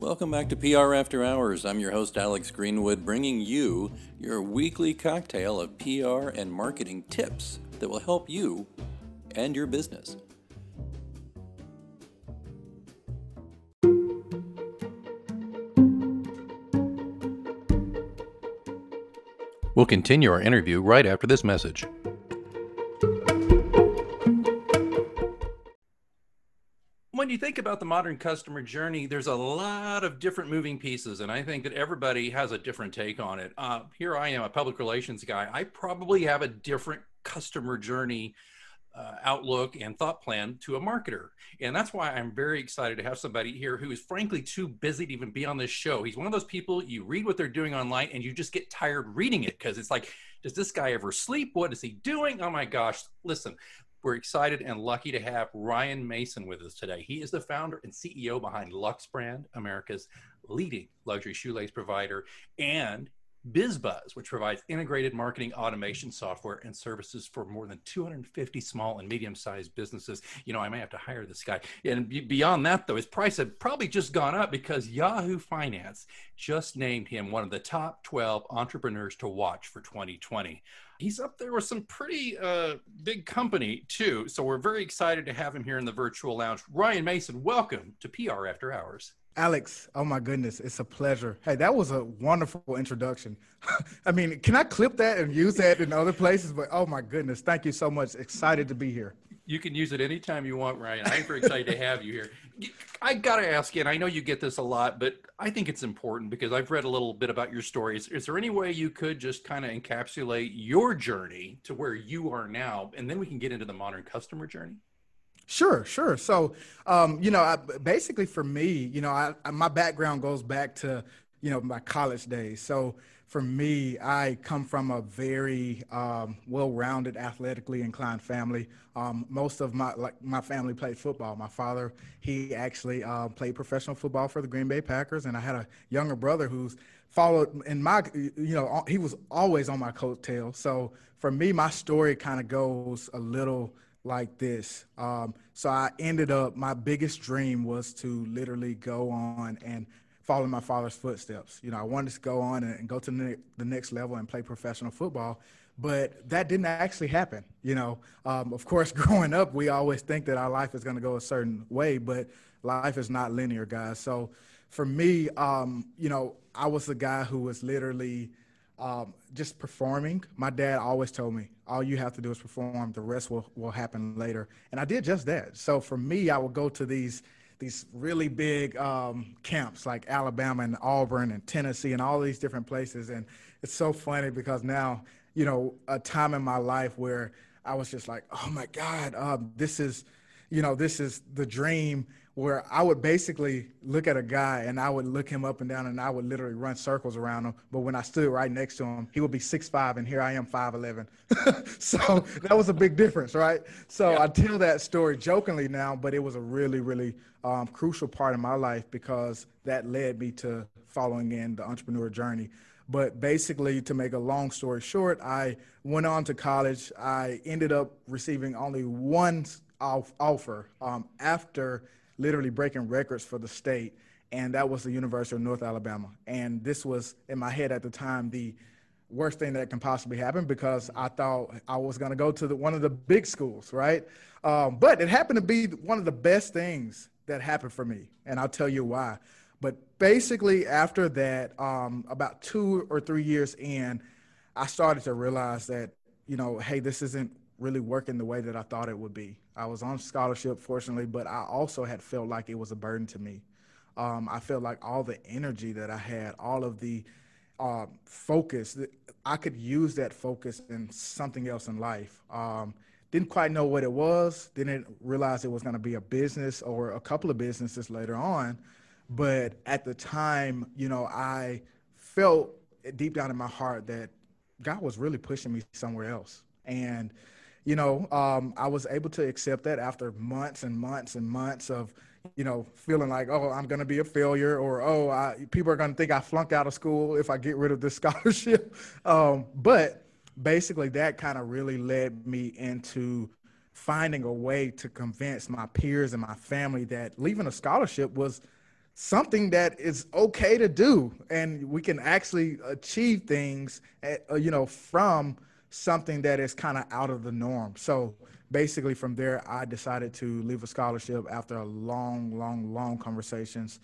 Welcome back to PR After Hours. I'm your host, Alex Greenwood, bringing you your weekly cocktail of PR and marketing tips that will help you and your business. We'll continue our interview right after this message. You think about the modern customer journey, there's a lot of different moving pieces, and I think that everybody has a different take on it. Uh, here I am, a public relations guy. I probably have a different customer journey uh, outlook and thought plan to a marketer. And that's why I'm very excited to have somebody here who is frankly too busy to even be on this show. He's one of those people you read what they're doing online and you just get tired reading it because it's like, does this guy ever sleep? What is he doing? Oh my gosh. Listen, we're excited and lucky to have Ryan Mason with us today. He is the founder and CEO behind Luxe Brand, America's leading luxury shoelace provider, and BizBuzz, which provides integrated marketing automation software and services for more than 250 small and medium sized businesses. You know, I may have to hire this guy. And beyond that, though, his price had probably just gone up because Yahoo Finance just named him one of the top 12 entrepreneurs to watch for 2020 he's up there with some pretty uh, big company too. So we're very excited to have him here in the virtual lounge. Ryan Mason, welcome to PR After Hours. Alex, oh my goodness, it's a pleasure. Hey, that was a wonderful introduction. I mean, can I clip that and use that in other places? But oh my goodness, thank you so much. Excited to be here. You can use it anytime you want, Ryan. I'm very excited to have you here. I got to ask you, and I know you get this a lot, but I think it's important because I've read a little bit about your story. Is, is there any way you could just kind of encapsulate your journey to where you are now, and then we can get into the modern customer journey? Sure, sure. So, um, you know, I, basically for me, you know, I, I, my background goes back to, you know, my college days. So for me, I come from a very um, well-rounded, athletically inclined family. Um, most of my like my family played football. My father, he actually uh, played professional football for the Green Bay Packers, and I had a younger brother who's followed in my, you know, he was always on my coattail. So for me, my story kind of goes a little like this. Um, so I ended up, my biggest dream was to literally go on and follow my father's footsteps. You know, I wanted to go on and, and go to the, next level and play professional football, but that didn't actually happen. You know, um, of course, growing up, we always think that our life is going to go a certain way, but life is not linear, guys. So for me, um, you know, I was the guy who was literally um, just performing. My dad always told me, all you have to do is perform, the rest will, will happen later. And I did just that. So for me, I would go to these these really big um, camps like Alabama and Auburn and Tennessee and all these different places. And it's so funny because now, you know, a time in my life where I was just like, oh my God, um, this is, you know, this is the dream where I would basically look at a guy and I would look him up and down and I would literally run circles around him. But when I stood right next to him, he would be six five and here I am five eleven. so that was a big difference, right? So yeah. I tell that story jokingly now, but it was a really, really um, crucial part of my life because that led me to following in the entrepreneur journey. But basically, to make a long story short, I went on to college. I ended up receiving only one offer um, after literally breaking records for the state, and that was the University of North Alabama. And this was in my head at the time the worst thing that can possibly happen because I thought I was going to go to the, one of the big schools, right? Um, but it happened to be one of the best things that happened for me, and I'll tell you why. But basically, after that, um, about two or three years in, I started to realize that, you know, hey, this isn't really working the way that I thought it would be. I was on scholarship, fortunately, but I also had felt like it was a burden to me. Um, I felt like all the energy that I had, all of the uh, focus, I could use that focus in something else in life. Um, didn't quite know what it was, didn't realize it was going to be a business or a couple of businesses later on. But at the time, you know, I felt deep down in my heart that God was really pushing me somewhere else. And you know, um, I was able to accept that after months and months and months of, you know, feeling like, oh, I'm going to be a failure, or oh, I, people are going to think I flunk out of school if I get rid of this scholarship. Um, but basically, that kind of really led me into finding a way to convince my peers and my family that leaving a scholarship was something that is okay to do and we can actually achieve things at, uh, you know from something that is kind of out of the norm. So basically from there i decided to leave a scholarship after a long long long conversations.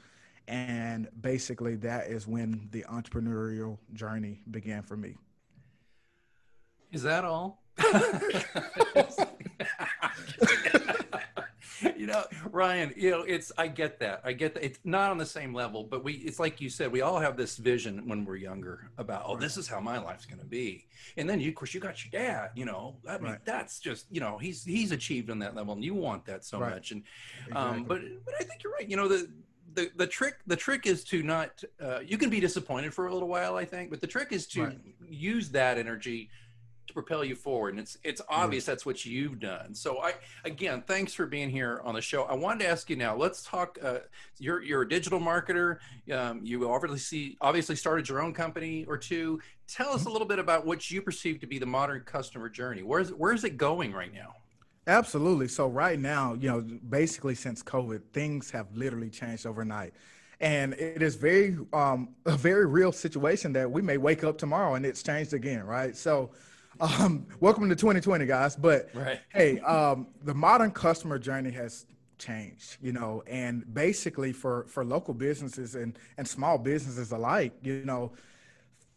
And basically that is when the entrepreneurial journey began for me. Is that all you know, Ryan, you know, it's I get that. I get that. It's not on the same level, but we it's like you said, we all have this vision when we're younger about, oh, this is how my life's gonna be. And then you of course you got your dad, you know. I mean, right. that's just, you know, he's he's achieved on that level and you want that so right. much. And um but but I think you're right. You know, the the, the trick the trick is to not uh, you can be disappointed for a little while i think but the trick is to right. use that energy to propel you forward and it's it's obvious mm-hmm. that's what you've done. So i again thanks for being here on the show. I wanted to ask you now let's talk uh, you're you're a digital marketer. Um, you obviously obviously started your own company or two. Tell us mm-hmm. a little bit about what you perceive to be the modern customer journey. Where's where's it going right now? Absolutely. So right now you know basically since covid things have literally changed overnight. And it is very um, a very real situation that we may wake up tomorrow and it's changed again right? So um, welcome to 2020, guys. But right. hey, um, the modern customer journey has changed, you know, and basically for for local businesses and and small businesses alike, you know,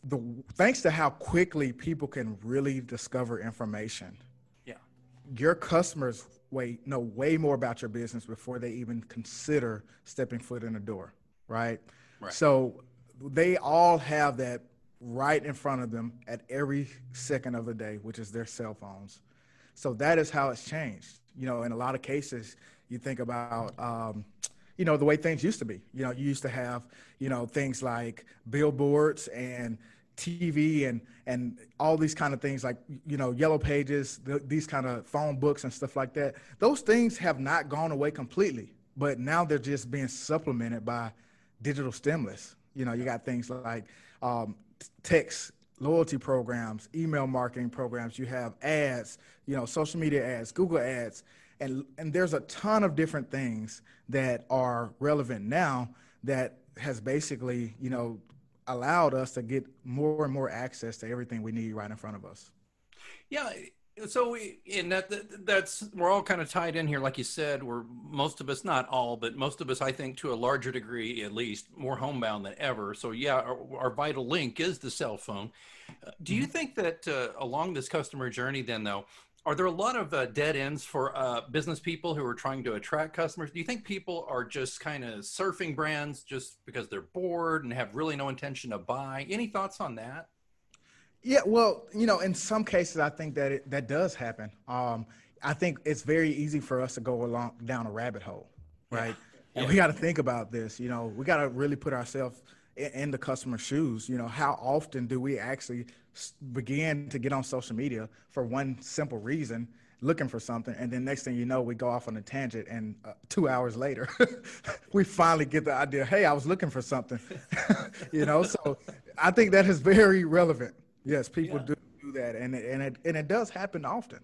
the thanks to how quickly people can really discover information. Yeah, your customers wait know way more about your business before they even consider stepping foot in the door, right? Right. So they all have that right in front of them at every second of the day, which is their cell phones. So that is how it's changed. You know, in a lot of cases, you think about, um, you know, the way things used to be. You know, you used to have, you know, things like billboards and TV and and all these kind of things like you know yellow pages, th- these kind of phone books and stuff like that. Those things have not gone away completely, but now they're just being supplemented by digital stimulus. You know, you got things like um, text loyalty programs, email marketing programs, you have ads, you know, social media ads, Google ads, and and there's a ton of different things that are relevant now that has basically, you know, allowed us to get more and more access to everything we need right in front of us. Yeah, so we, in that, that's we're all kind of tied in here like you said we're most of us not all but most of us i think to a larger degree at least more homebound than ever. So yeah our, our vital link is the cell phone. Uh, do you mm-hmm. think that uh, along this customer journey then though are there a lot of uh, dead ends for uh, business people who are trying to attract customers? Do you think people are just kind of surfing brands just because they're bored and have really no intention to buy? Any thoughts on that yeah, well, you know, in some cases, I think that it, that does happen. Um, I think it's very easy for us to go along down a rabbit hole, right? Yeah. And we got to think about this. You know, we got to really put ourselves in, in, the customer's shoes. You know, how often do we actually begin to get on social media for one simple reason, looking for something, and then next thing you know, we go off on a tangent, and uh, two hours later, we finally get the idea. Hey, I was looking for something. you know, so I think that is very relevant. Yes, people yeah. do do that, and it, and it and it does happen often.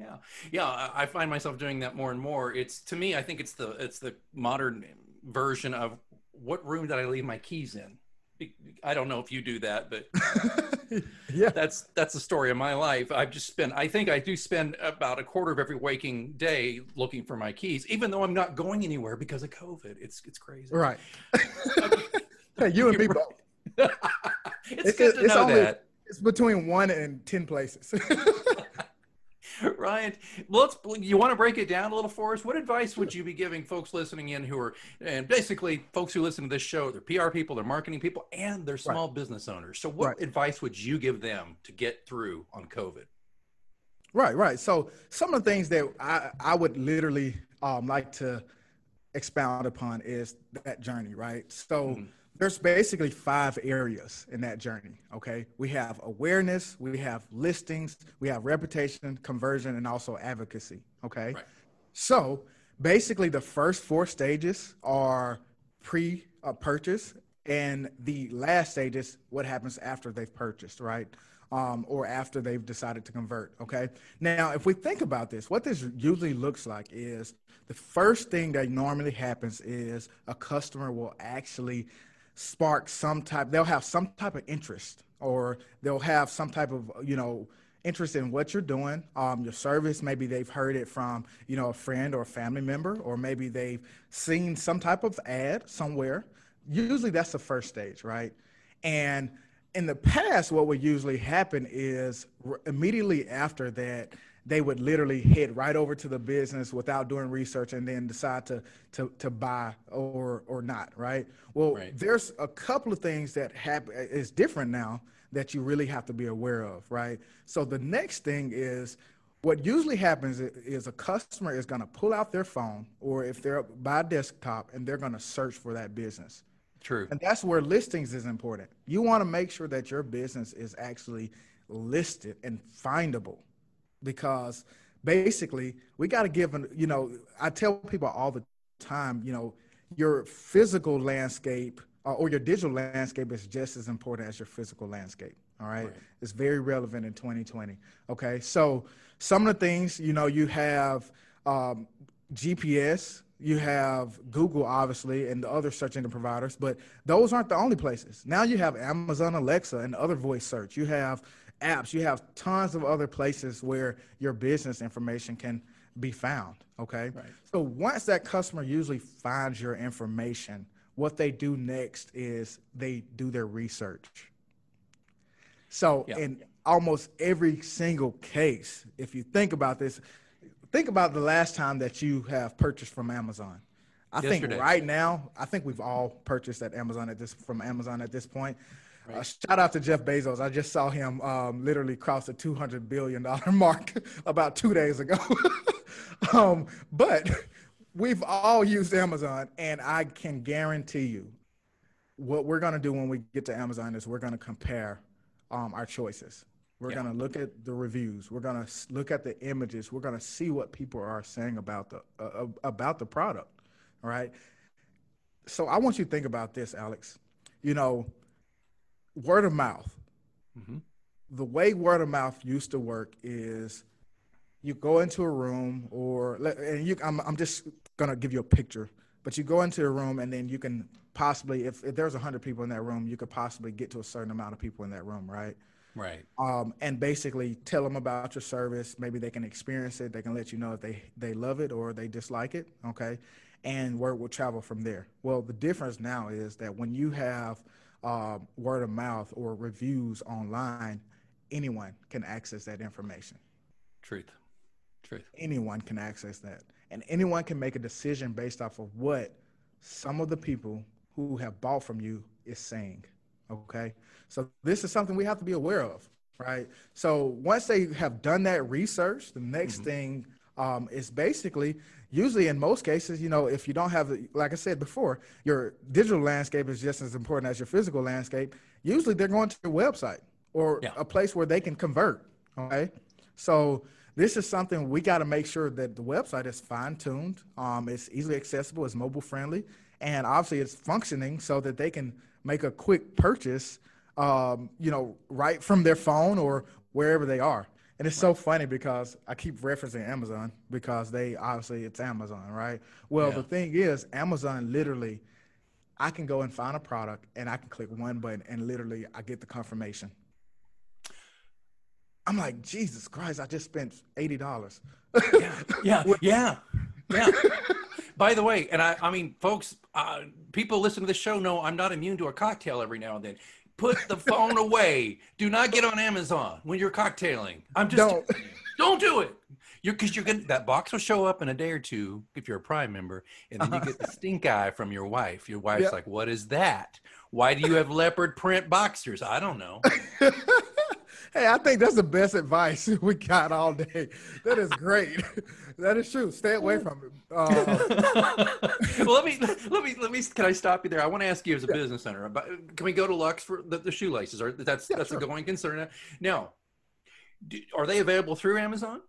Yeah, yeah, I find myself doing that more and more. It's to me, I think it's the it's the modern version of what room did I leave my keys in? I don't know if you do that, but yeah, that's that's the story of my life. I've just spent. I think I do spend about a quarter of every waking day looking for my keys, even though I'm not going anywhere because of COVID. It's it's crazy. Right. hey, you and me both. it's, it's, good to it's know only, that. It's between one and ten places. Ryan, let's. You want to break it down a little for us? What advice would you be giving folks listening in who are, and basically folks who listen to this show, they're PR people, they're marketing people, and they're small right. business owners. So, what right. advice would you give them to get through on COVID? Right, right. So, some of the things that I I would literally um, like to expound upon is that journey, right? So. Mm-hmm there's basically five areas in that journey. Okay. We have awareness, we have listings, we have reputation, conversion, and also advocacy. Okay. Right. So basically, the first four stages are pre purchase, and the last stage is what happens after they've purchased, right? um, or after they've decided to convert. Okay. Now, if we think about this, what this usually looks like is the first thing that normally happens is a customer will actually spark some type, they'll have some type of interest or they'll have some type of, you know, interest in what you're doing, um, your service. Maybe they've heard it from, you know, a friend or a family member, or maybe they've seen some type of ad somewhere. Usually that's the first stage, right? And in the past, what would usually happen is immediately after that, they would literally head right over to the business without doing research and then decide to to, to buy or or not, right? Well, right. there's a couple of things that happen is different now that you really have to be aware of, right? So the next thing is what usually happens is a customer is going to pull out their phone or if they're by desktop and they're going to search for that business True. And that's where listings is important. You want to make sure that your business is actually listed and findable because basically we got to give an, you know, I tell people all the time, you know, your physical landscape uh, or your digital landscape is just as important as your physical landscape. All right? right. It's very relevant in 2020. Okay. So some of the things, you know, you have um, GPS, you have Google, obviously, and the other search engine providers, but those aren't the only places. Now you have Amazon Alexa and other voice search. You have apps. You have tons of other places where your business information can be found. Okay. Right. So once that customer usually finds your information, what they do next is they do their research. So yeah. in almost every single case, if you think about this, think about the last time that you have purchased from Amazon. I Yesterday. think right now, I think we've all purchased at Amazon at this from Amazon at this point. Right. Uh, shout out to Jeff Bezos. I just saw him um, literally cross the two hundred billion dollar mark about two days ago. um, but we've all used Amazon, and I can guarantee you, what we're going to do when we get to Amazon is we're going to compare um, our choices. We're yeah. going to look at the reviews. We're going to look at the images. We're going to see what people are saying about the uh, uh, about the product. All right. So I want you to think about this, Alex. You know, word of mouth. Mm-hmm. The way word of mouth used to work is you go into a room or and you I'm I'm just going to give you a picture, but you go into a room and then you can possibly if, if there's 100 people in that room, you could possibly get to a certain amount of people in that room, right? Right. Um, and basically tell them about your service. Maybe they can experience it. They can let you know if they they love it or they dislike it okay? And word will travel from there. Well the difference now is that when you have uh, word of mouth or reviews online anyone can access that information. Truth. Truth. Anyone can access that. And anyone can make a decision based off of what some of the people who have bought from you is saying Okay. So this is something we have to be aware of, right? So once they have done that research, the next mm-hmm. thing um, is basically usually in most cases, you know, if you don't have, like I said before, your digital landscape is just as important as your physical landscape. Usually they're going to your website or yeah. a place where they can convert. Okay. So this is something we got to make sure that the website is fine tuned. Um, it's easily accessible, it's mobile friendly, and obviously it's functioning so that they can make a quick purchase, um, you know, right from their phone or wherever they are. And it's so funny because I keep referencing Amazon because they obviously it's Amazon, right? Well, yeah. the thing is, Amazon literally, I can go and find a product and I can click one button and literally I get the confirmation. I'm like, Jesus Christ, I just spent eighty dollars. yeah, yeah, yeah, yeah. By the way, and I, I mean, folks, uh, people listen to the show know I'm not immune to a cocktail every now and then. Put the phone away. Do not get on Amazon when you're cocktailing. I'm just don't, don't do it. You're because you're gonna that box will show up in a day or two if you're a Prime member, and then you get the stink eye from your wife. Your wife's yep. like, "What is that? Why do you have leopard print boxers?" I don't know. hey, I think that's the best advice we got all day. That is great. that is true. Stay away from it. Uh, well, let me let me let me. Can I stop you there? I want to ask you as a yeah. business owner. But can we go to Luxe for the, the shoelaces? Or that's yeah, that's sure. a going concern. Now, do, are they available through Amazon?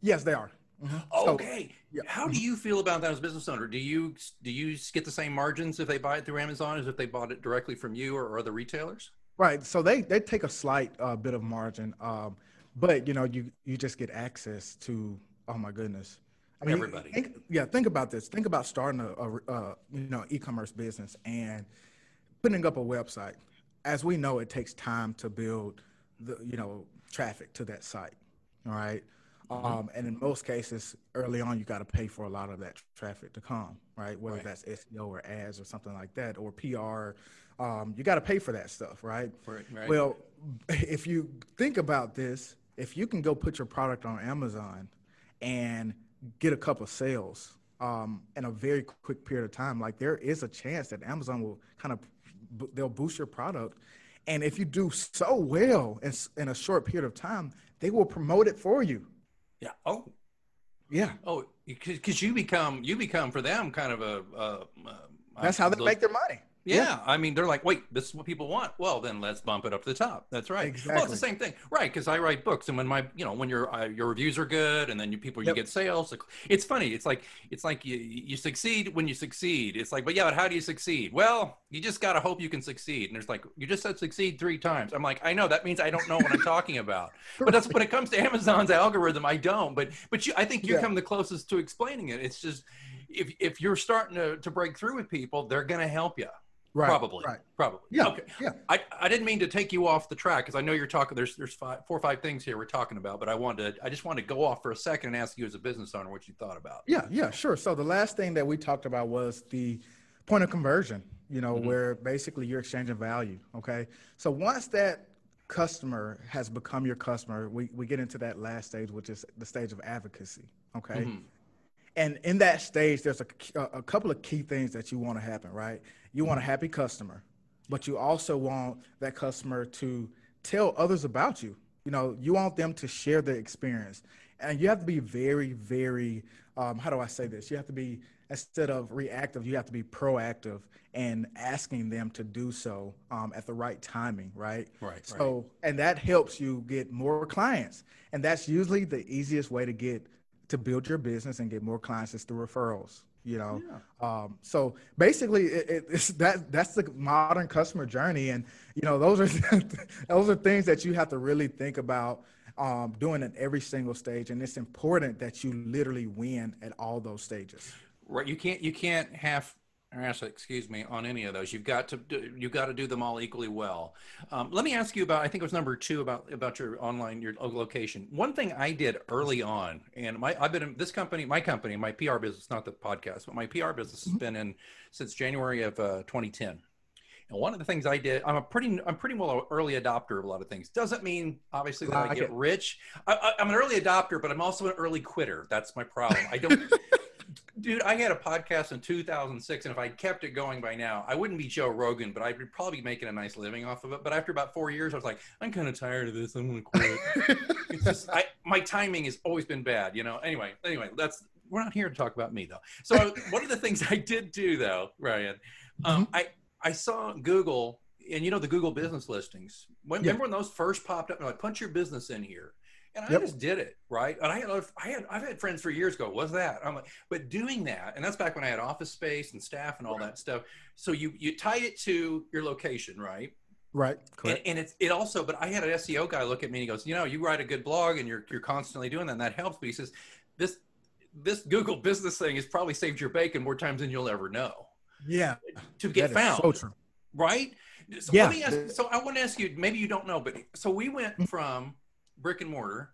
Yes, they are. Mm-hmm. Okay. So, yeah. How do you feel about that as a business owner? Do you do you get the same margins if they buy it through Amazon as if they bought it directly from you or, or other retailers? Right. So they they take a slight uh, bit of margin, um, but you know you you just get access to. Oh my goodness. I mean, everybody. Think, yeah. Think about this. Think about starting a, a, a you know e-commerce business and putting up a website. As we know, it takes time to build the you know traffic to that site. All right? Mm-hmm. um, and in most cases, early on, you got to pay for a lot of that traffic to come, right? Whether right. that's SEO or ads or something like that, or PR um, you got to pay for that stuff, right? Right, right? Well, if you think about this, if you can go put your product on Amazon and get a couple sales um, in a very quick period of time, like there is a chance that Amazon will kind of they'll boost your product, and if you do so well in, in a short period of time, they will promote it for you. Yeah. Oh. Yeah. Oh, because you become you become for them kind of a. a, a That's how they make their money. Yeah. yeah. I mean, they're like, wait, this is what people want. Well, then let's bump it up to the top. That's right. Exactly. Well, it's the same thing, right? Because I write books, and when my, you know, when your uh, your reviews are good, and then you people yep. you get sales. It's funny. It's like it's like you you succeed when you succeed. It's like, but yeah, but how do you succeed? Well, you just gotta hope you can succeed. And there's like, you just said succeed three times. I'm like, I know that means I don't know what I'm talking about. But that's when it comes to Amazon's algorithm, I don't. But but you, I think you yeah. come the closest to explaining it. It's just if if you're starting to to break through with people, they're gonna help you. Right. Probably. Right. Probably. Yeah. Okay. Yeah. I, I didn't mean to take you off the track because I know you're talking. There's there's five, four or five things here we're talking about, but I wanted to, I just wanted to go off for a second and ask you as a business owner what you thought about. Yeah. Yeah. Sure. So the last thing that we talked about was the point of conversion. You know, mm-hmm. where basically you're exchanging value. Okay. So once that customer has become your customer, we we get into that last stage, which is the stage of advocacy. Okay. Mm-hmm. And in that stage, there's a, a couple of key things that you want to happen, right? You want a happy customer, but you also want that customer to tell others about you. You know, you want them to share the experience. And you have to be very, very, um, how do I say this? You have to be, instead of reactive, you have to be proactive and asking them to do so um, at the right timing, right? Right. So, right. and that helps you get more clients. And that's usually the easiest way to get to build your business and get more clients is through referrals you know yeah. um, so basically it, it's that that's the modern customer journey and you know those are those are things that you have to really think about um, doing at every single stage and it's important that you literally win at all those stages right you can't you can't have actually, excuse me, on any of those. You've got to do, you've got to do them all equally well. Um, let me ask you about. I think it was number two about about your online your location. One thing I did early on, and my I've been in this company, my company, my PR business, not the podcast, but my PR business has mm-hmm. been in since January of uh, 2010. And one of the things I did, I'm a pretty, I'm pretty well early adopter of a lot of things. Doesn't mean obviously that like I get it. rich. I, I'm an early adopter, but I'm also an early quitter. That's my problem. I don't. Dude, I had a podcast in 2006, and if I kept it going by now, I wouldn't be Joe Rogan, but I would be probably be making a nice living off of it. But after about four years, I was like, I'm kind of tired of this. I'm going to quit. it's just, I, my timing has always been bad, you know. Anyway, anyway, that's we're not here to talk about me though. So one of the things I did do though, Ryan, um, mm-hmm. I I saw Google, and you know the Google business listings. When, yeah. Remember when those first popped up? And like, punch your business in here and I yep. just did it, right? And I had, I had, I've had friends for years go, "What's that?" I'm like, but doing that, and that's back when I had office space and staff and all right. that stuff. So you you tie it to your location, right? Right. Correct. And, and it's it also, but I had an SEO guy look at me and he goes, "You know, you write a good blog and you're you're constantly doing that, and that helps." But he says, "This this Google business thing has probably saved your bacon more times than you'll ever know." Yeah. To get found. So true. Right. So yeah. Let me ask, so I want to ask you. Maybe you don't know, but so we went mm-hmm. from brick and mortar.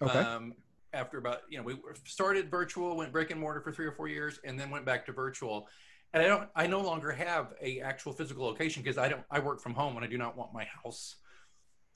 Okay. Um, after about you know we started virtual, went brick and mortar for three or four years, and then went back to virtual. And I don't. I no longer have a actual physical location because I don't. I work from home and I do not want my house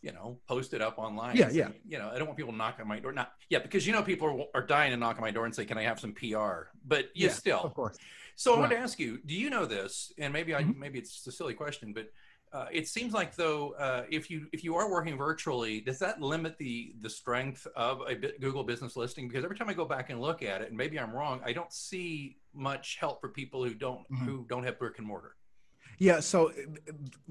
you know, posted up online. Yeah, yeah. You know, I don't want people to knock on my door. Not yeah, because you know people are, are dying to knock on my door and say, "Can I have some PR?" But you yeah, still, of course. So right. I want to ask you: Do you know this? And maybe I mm-hmm. maybe it's a silly question, but uh, it seems like though, uh, if you if you are working virtually, does that limit the the strength of a Google business listing? Because every time I go back and look at it, and maybe I'm wrong, I don't see much help for people who don't mm-hmm. who don't have brick and mortar. Yeah, so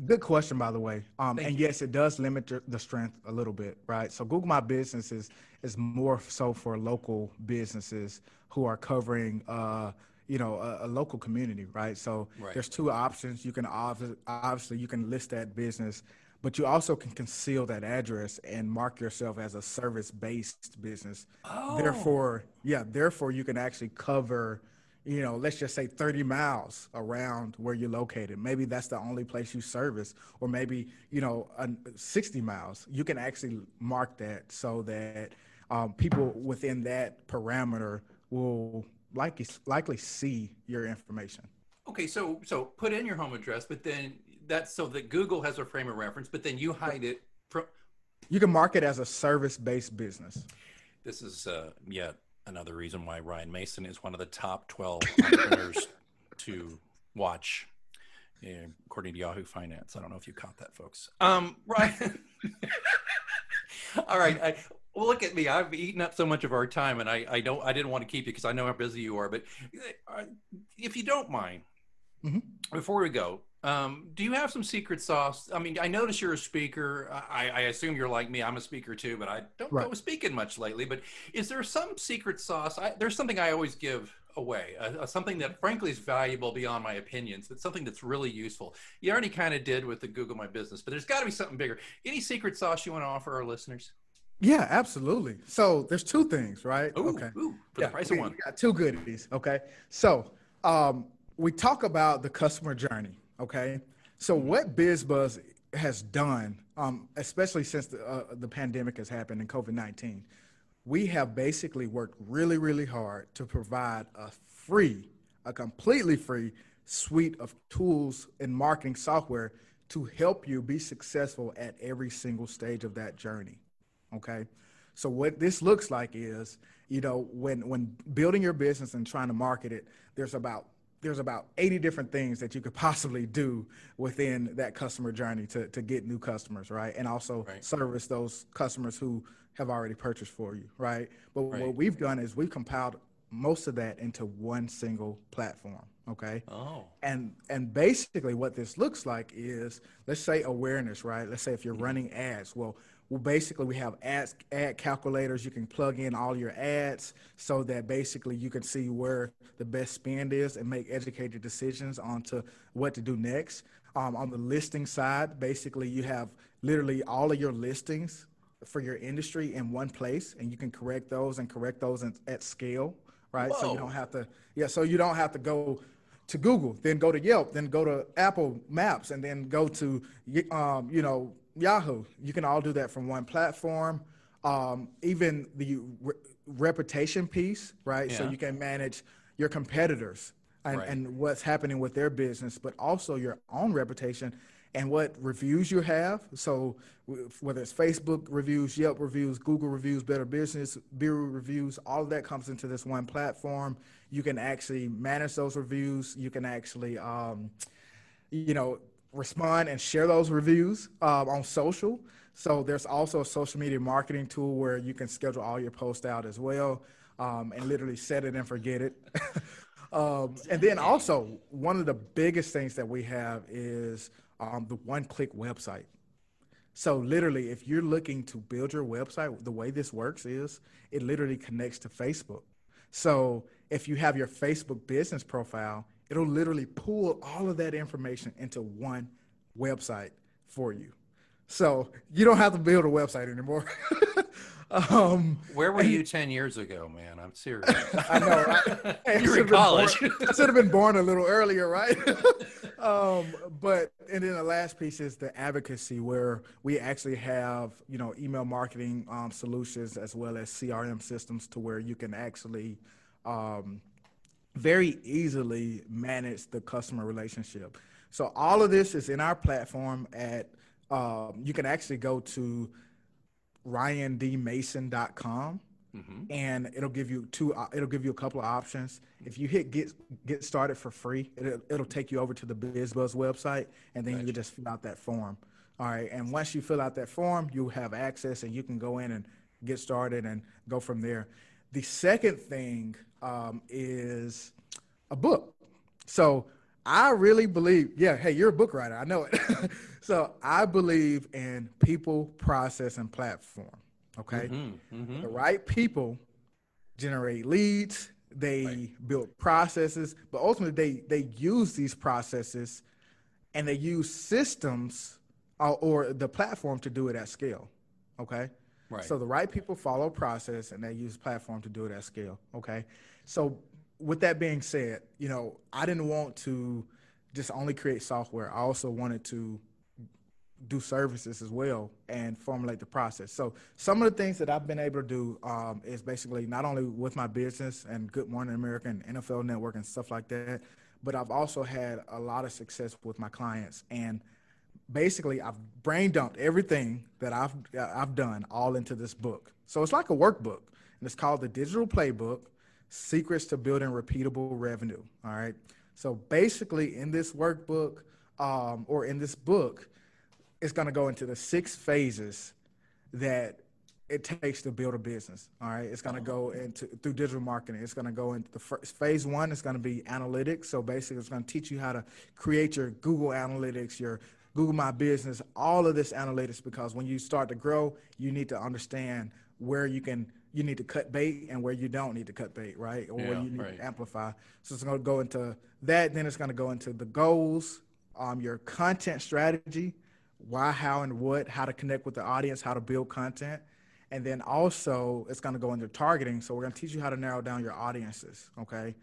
good question, by the way. Um, and you. yes, it does limit the strength a little bit, right? So Google My Business is, is more so for local businesses who are covering uh, you know a, a local community right so right. there's two options you can obviously you can list that business but you also can conceal that address and mark yourself as a service-based business. Oh. Therefore, yeah, therefore you can actually cover, you know, let's just say 30 miles around where you're located. Maybe that's the only place you service, or maybe you know, 60 miles. You can actually mark that so that um, people within that parameter will likely likely see your information. Okay, so so put in your home address, but then that's so that Google has a frame of reference, but then you hide it from. You can market as a service-based business. This is uh, yet another reason why Ryan Mason is one of the top twelve entrepreneurs to watch, according to Yahoo Finance. I don't know if you caught that, folks. Um, Ryan. All right. I, well, look at me. I've eaten up so much of our time, and I, I don't. I didn't want to keep you because I know how busy you are. But uh, if you don't mind, mm-hmm. before we go, um, do you have some secret sauce? I mean, I notice you're a speaker. I, I assume you're like me. I'm a speaker too, but I don't right. go speaking much lately. But is there some secret sauce? I, there's something I always give away, uh, something that frankly is valuable beyond my opinions. but something that's really useful. You already kind of did with the Google My Business, but there's got to be something bigger. Any secret sauce you want to offer our listeners? Yeah, absolutely. So there's two things, right? Ooh, okay. Ooh, for yeah, the price we, of one. got two goodies. Okay. So um, we talk about the customer journey. Okay. So mm-hmm. what BizBuzz has done, um, especially since the, uh, the pandemic has happened and COVID 19, we have basically worked really, really hard to provide a free, a completely free suite of tools and marketing software to help you be successful at every single stage of that journey. Okay. So what this looks like is, you know, when when building your business and trying to market it, there's about there's about 80 different things that you could possibly do within that customer journey to, to get new customers, right? And also right. service those customers who have already purchased for you, right? But right. what we've done is we've compiled most of that into one single platform, okay? Oh. And and basically what this looks like is let's say awareness, right? Let's say if you're running ads, well, well, basically we have ads, ad calculators. You can plug in all your ads so that basically you can see where the best spend is and make educated decisions on to what to do next. Um, on the listing side, basically you have literally all of your listings for your industry in one place, and you can correct those and correct those in, at scale, right? Whoa. So you don't have to, yeah. So you don't have to go to Google, then go to Yelp, then go to Apple Maps, and then go to, um, you know, Yahoo. You can all do that from one platform. Um, even the re- reputation piece, right? Yeah. So you can manage your competitors and, right. and what's happening with their business, but also your own reputation and what reviews you have. So whether it's Facebook reviews, Yelp reviews, Google reviews, Better Business Bureau reviews, all of that comes into this one platform. You can actually manage those reviews. You can actually, um, you know, respond and share those reviews um, on social. So there's also a social media marketing tool where you can schedule all your posts out as well um, and literally set it and forget it. um, and then also one of the biggest things that we have is um, the one-click website. So literally, if you're looking to build your website, the way this works is it literally connects to Facebook. So if you have your Facebook business profile, it'll literally pull all of that information into one website for you. So you don't have to build a website anymore. um, Where were you 10 years ago, man? I'm serious. I know. Right? Hey, You're in college. Born, I should have been born a little earlier, right? um, but, and then the last piece is the advocacy where we actually have, you know, email marketing um, solutions as well as CRM systems to where you can actually um, very easily manage the customer relationship. So all of this is in our platform at um, you can actually go to ryandmason.com mm-hmm. and it'll give you two uh, it'll give you a couple of options. If you hit get get started for free, it'll, it'll take you over to the BizBuzz website and then gotcha. you just fill out that form. All right, and once you fill out that form, you have access and you can go in and get started and go from there. The second thing um, is a book. So I really believe, yeah, hey, you're a book writer. I know it. so I believe in people, process, and platform. Okay. Mm-hmm, mm-hmm. The right people generate leads, they right. build processes, but ultimately they, they use these processes and they use systems uh, or the platform to do it at scale. Okay. Right. So the right people follow process and they use platform to do it at scale. Okay. So with that being said, you know, I didn't want to just only create software. I also wanted to do services as well and formulate the process. So some of the things that I've been able to do um, is basically not only with my business and Good Morning America and NFL Network and stuff like that, but I've also had a lot of success with my clients and basically I've brain dumped everything that I've I've done all into this book. So it's like a workbook, and it's called the Digital Playbook: Secrets to Building Repeatable Revenue. All right. So basically, in this workbook um, or in this book, it's going to go into the six phases that it takes to build a business. All right, it's going to go into through digital marketing. It's going to go into the first phase one. It's going to be analytics. So basically, it's going to teach you how to create your Google Analytics, your Google My Business, all of this analytics. Because when you start to grow, you need to understand where you can you need to cut bait and where you don't need to cut bait, right? Or Yeah, where you need right. to amplify. So it's going to go into that. Then it's going to go into the goals, um, your content strategy, why, how, and what, how to connect with the audience, how to build content. And then also it's going to go into targeting. So we're going to teach you how to narrow down your audiences. Okay.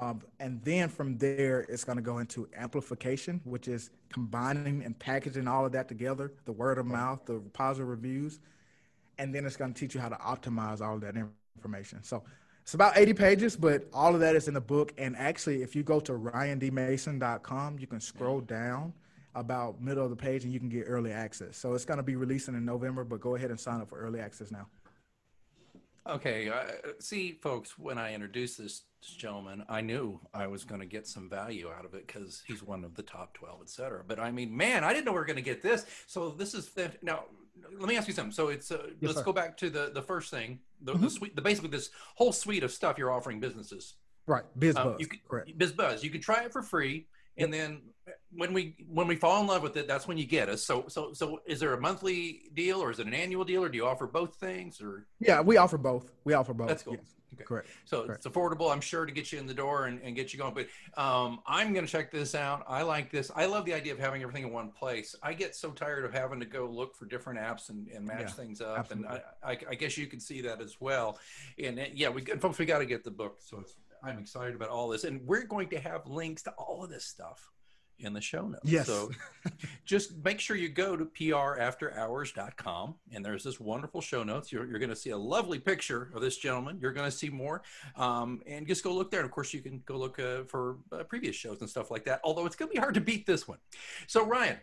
Um, and then from there, it's going to go into amplification, which is combining and packaging all of that together, the word of mouth, the positive reviews. And then it's going to teach you how to optimize all that information. So it's about 80 pages, but all of that is in the book. And actually, if you go to ryandmason.com, you can scroll down about middle of the page and you can get early access. So it's going to be releasing in November, but go ahead and sign up for early access now. Okay, uh, see, folks, when I introduced this gentleman, I knew I was going to get some value out of it because he's one of the top 12, et cetera. But I mean, man, I didn't know we were going to get this. So this is now. Let me ask you something. So it's uh, Yes, let's sir. go back to the the first thing, the, Mhm. the suite, the basically this whole suite of stuff you're offering businesses. Right. BizBuzz. Um, you could, Correct. BizBuzz. You can try it for free, and then when we when we fall in love with it, that's when you get us. So so so is there a monthly deal or is it an annual deal or do you offer both things or Yeah, we offer both. We offer both. That's cool. Yes. Okay. Correct. so Correct. it's affordable? I'm sure to get you in the door and, and get you going. But um, I'm going to check this out. I like this. I love the idea of having everything in one place. I get so tired of having to go look for different apps and, and match Yeah, things up. And. I, I, I guess you can see that as well. And uh, yeah, we folks, we got to get the book. So it's, I'm excited about all this, and we're going to have links to all of this stuff in the show notes. Yes. So just make sure you go to prafterhours.com and there's this wonderful show notes. You're, you're going to see a lovely picture of this gentleman. You're going to see more. Um, and just go look there. And of course, you can go look uh, for uh, previous shows and stuff like that. Although it's going to be hard to beat this one. So, Ryan,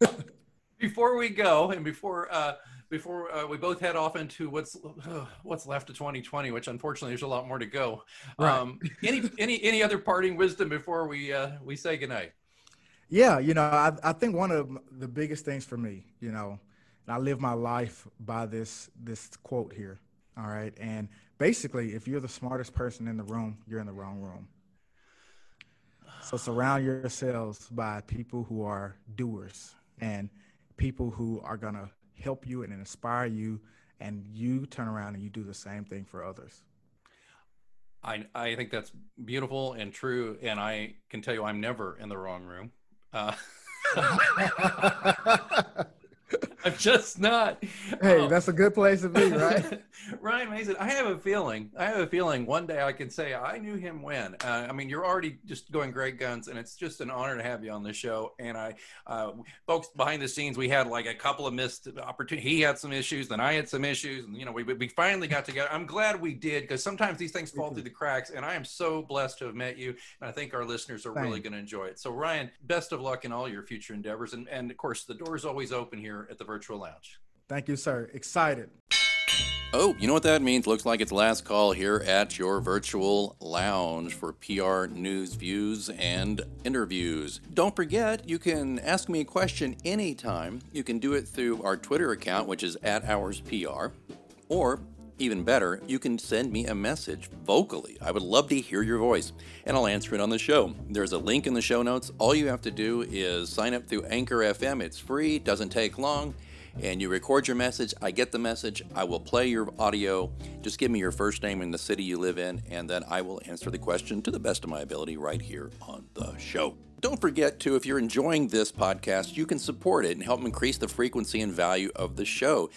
before we go and before uh, before uh, we both head off into what's uh, what's left of 2020, which unfortunately there's a lot more to go. Right. Um, any any any other parting wisdom before we uh, we say goodnight? Yeah, you know, I, I think one of the biggest things for me, you know, and I live my life by this this quote here. All right. And basically, if you're the smartest person in the room, you're in the wrong room. So surround yourselves by people who are doers and people who are gonna help you and inspire you and you turn around and you do the same thing for others. I, I think that's beautiful and true. And I can tell you, I'm never in the wrong room. Uh, I'm just not. hey, Um, that's a good place to be, right? Ryan Mason, I have a feeling, I have a feeling one day I can say I knew him when. Uh, I mean, you're already just going great guns, and it's just an honor to have you on the show. And I, uh, folks behind the scenes, we had like a couple of missed opportunities. He had some issues, then I had some issues, and you know, we we finally got together. I'm glad we did because sometimes these things fall through the cracks, and I am so blessed to have met you, and I think our listeners are really going to enjoy it. So, Ryan, best of luck in all your future endeavors, and and of course, the door is always open here at the Virtual Lounge. Thank you, sir. Excited. Oh, you know what that means? Looks like it's last call here at your virtual lounge for PR news, views, and interviews. Don't forget, you can ask me a question anytime. You can do it through our Twitter account, which is at OursPR, or even better, you can send me a message vocally. I would love to hear your voice, and I'll answer it on the show. There's a link in the show notes. All you have to do is sign up through Anchor FM. It's free, doesn't take long and you record your message. I get the message. I will play your audio. Just give me your first name and the city you live in, and then I will answer the question to the best of my ability right here on the show. Don't forget to, if you're enjoying this podcast, you can support it and help increase the frequency and value of the show.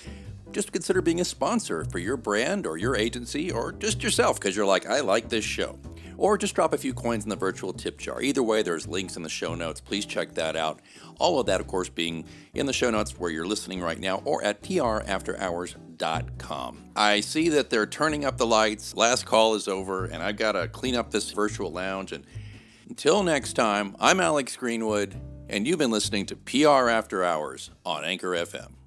Just consider being a sponsor for your brand or your agency or just yourself because you're like, I like this show. Or just drop a few coins in the virtual tip jar. Either way, there's links in the show notes. Please check that out. All of that, of course, being in the show notes where you're listening right now or at prafterhours.com. I see that they're turning up the lights. Last call is over, and I've got to clean up this virtual lounge and until next time, I'm Alex Greenwood, and you've been listening to PR After Hours on Anchor FM.